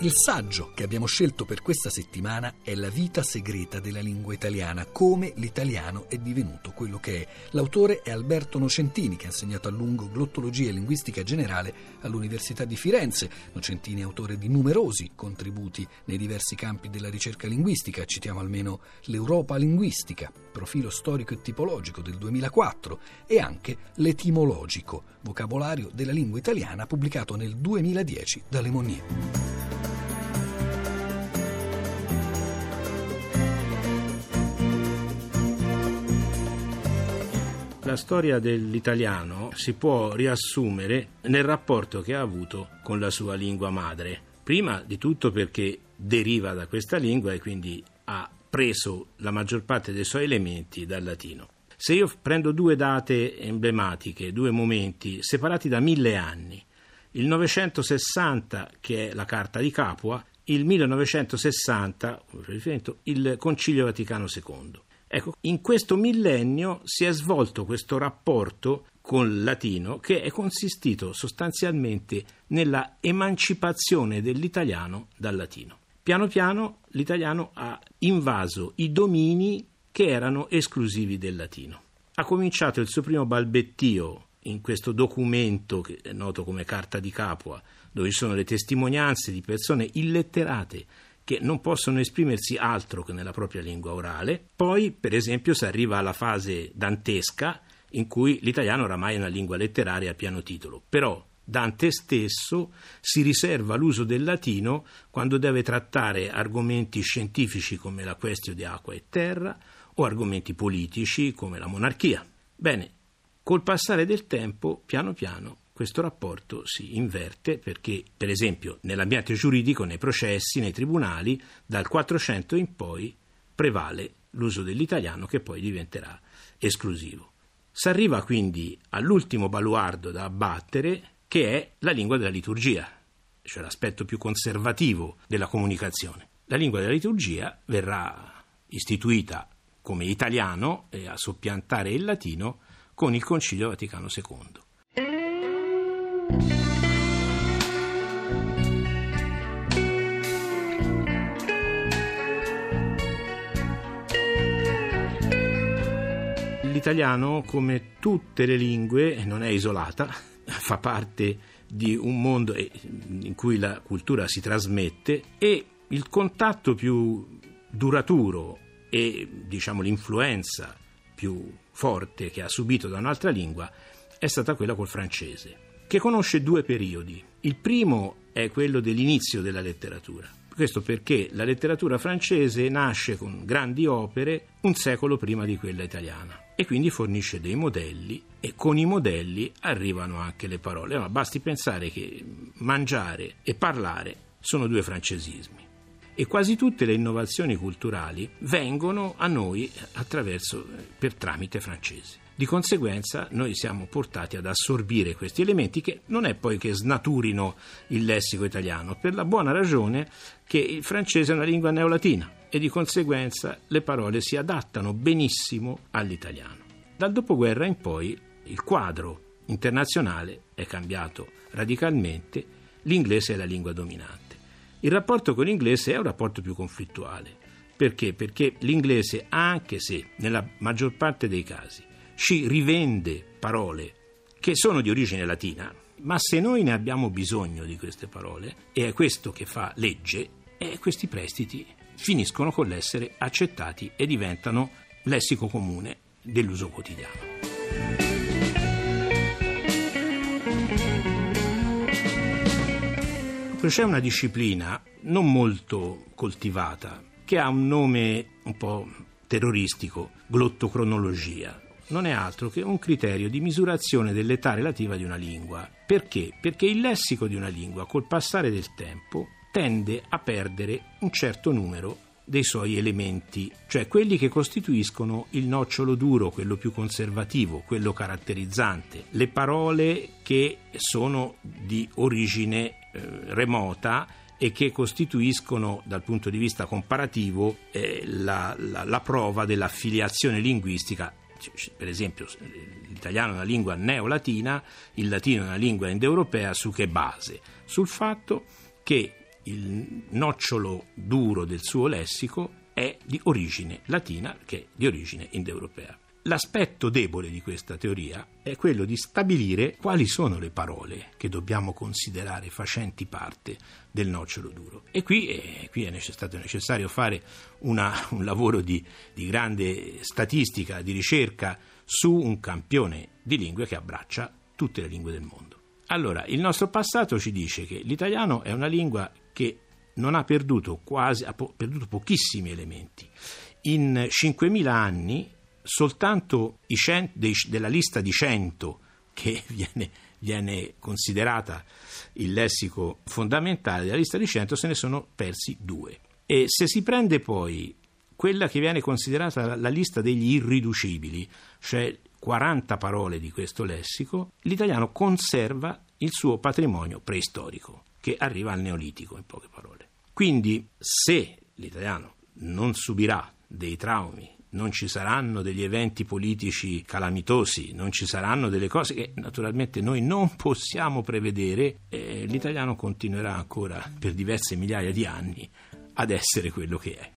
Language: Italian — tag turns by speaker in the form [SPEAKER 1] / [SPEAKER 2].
[SPEAKER 1] Il saggio che abbiamo scelto per questa settimana è La vita segreta della lingua italiana, come l'italiano è divenuto quello che è. L'autore è Alberto Nocentini, che ha insegnato a lungo glottologia e linguistica generale all'Università di Firenze. Nocentini è autore di numerosi contributi nei diversi campi della ricerca linguistica, citiamo almeno l'Europa linguistica, profilo storico e tipologico del 2004 e anche l'etimologico, vocabolario della lingua italiana pubblicato nel 2010 da Le Monnier.
[SPEAKER 2] La storia dell'italiano si può riassumere nel rapporto che ha avuto con la sua lingua madre. Prima di tutto perché deriva da questa lingua e quindi ha preso la maggior parte dei suoi elementi dal latino. Se io prendo due date emblematiche, due momenti separati da mille anni, il 960 che è la Carta di Capua, il 1960 il Concilio Vaticano II. Ecco, in questo millennio si è svolto questo rapporto col latino che è consistito sostanzialmente nella emancipazione dell'italiano dal latino. Piano piano l'italiano ha invaso i domini che erano esclusivi del latino. Ha cominciato il suo primo balbettio in questo documento che è noto come Carta di Capua, dove ci sono le testimonianze di persone illetterate che non possono esprimersi altro che nella propria lingua orale. Poi, per esempio, si arriva alla fase dantesca in cui l'italiano oramai è una lingua letteraria a piano titolo, però Dante stesso si riserva l'uso del latino quando deve trattare argomenti scientifici come la questione di acqua e terra o argomenti politici come la monarchia. Bene, col passare del tempo, piano piano, questo rapporto si inverte perché, per esempio, nell'ambiente giuridico, nei processi, nei tribunali, dal 400 in poi prevale l'uso dell'italiano che poi diventerà esclusivo. Si arriva quindi all'ultimo baluardo da abbattere che è la lingua della liturgia, cioè l'aspetto più conservativo della comunicazione. La lingua della liturgia verrà istituita come italiano e a soppiantare il latino con il Concilio Vaticano II. L'italiano, come tutte le lingue, non è isolata, fa parte di un mondo in cui la cultura si trasmette e il contatto più duraturo e diciamo l'influenza più forte che ha subito da un'altra lingua è stata quella col francese che conosce due periodi. Il primo è quello dell'inizio della letteratura. Questo perché la letteratura francese nasce con grandi opere un secolo prima di quella italiana e quindi fornisce dei modelli e con i modelli arrivano anche le parole. Ma basti pensare che mangiare e parlare sono due francesismi e quasi tutte le innovazioni culturali vengono a noi attraverso per tramite francese. Di conseguenza noi siamo portati ad assorbire questi elementi che non è poi che snaturino il lessico italiano, per la buona ragione che il francese è una lingua neolatina e di conseguenza le parole si adattano benissimo all'italiano. Dal dopoguerra in poi il quadro internazionale è cambiato radicalmente, l'inglese è la lingua dominante. Il rapporto con l'inglese è un rapporto più conflittuale. Perché? Perché l'inglese, anche se nella maggior parte dei casi ci rivende parole che sono di origine latina, ma se noi ne abbiamo bisogno di queste parole, e è questo che fa legge, questi prestiti finiscono con l'essere accettati e diventano lessico comune dell'uso quotidiano. C'è una disciplina non molto coltivata che ha un nome un po' terroristico, glottocronologia non è altro che un criterio di misurazione dell'età relativa di una lingua. Perché? Perché il lessico di una lingua col passare del tempo tende a perdere un certo numero dei suoi elementi, cioè quelli che costituiscono il nocciolo duro, quello più conservativo, quello caratterizzante, le parole che sono di origine remota e che costituiscono dal punto di vista comparativo eh, la, la, la prova dell'affiliazione linguistica per esempio l'italiano è una lingua neolatina, il latino è una lingua indoeuropea, su che base? Sul fatto che il nocciolo duro del suo lessico è di origine latina, che è di origine indoeuropea. L'aspetto debole di questa teoria è quello di stabilire quali sono le parole che dobbiamo considerare facenti parte del nocciolo duro. E qui, eh, qui è stato necessario fare una, un lavoro di, di grande statistica, di ricerca su un campione di lingue che abbraccia tutte le lingue del mondo. Allora, il nostro passato ci dice che l'italiano è una lingua che non ha perduto quasi, ha perduto pochissimi elementi. In 5.000 anni soltanto cent- dei, della lista di 100 che viene, viene, considerata il lessico fondamentale della lista di 100 se ne sono persi due. E se si prende poi quella che viene considerata la, la lista degli irriducibili, cioè 40 parole di questo lessico, l'italiano conserva il suo patrimonio preistorico, che arriva al neolitico in poche parole. Quindi se l'italiano non subirà dei traumi non ci saranno degli eventi politici calamitosi, non ci saranno delle cose che naturalmente noi non possiamo prevedere, eh, l'italiano continuerà ancora per diverse migliaia di anni ad essere quello che è.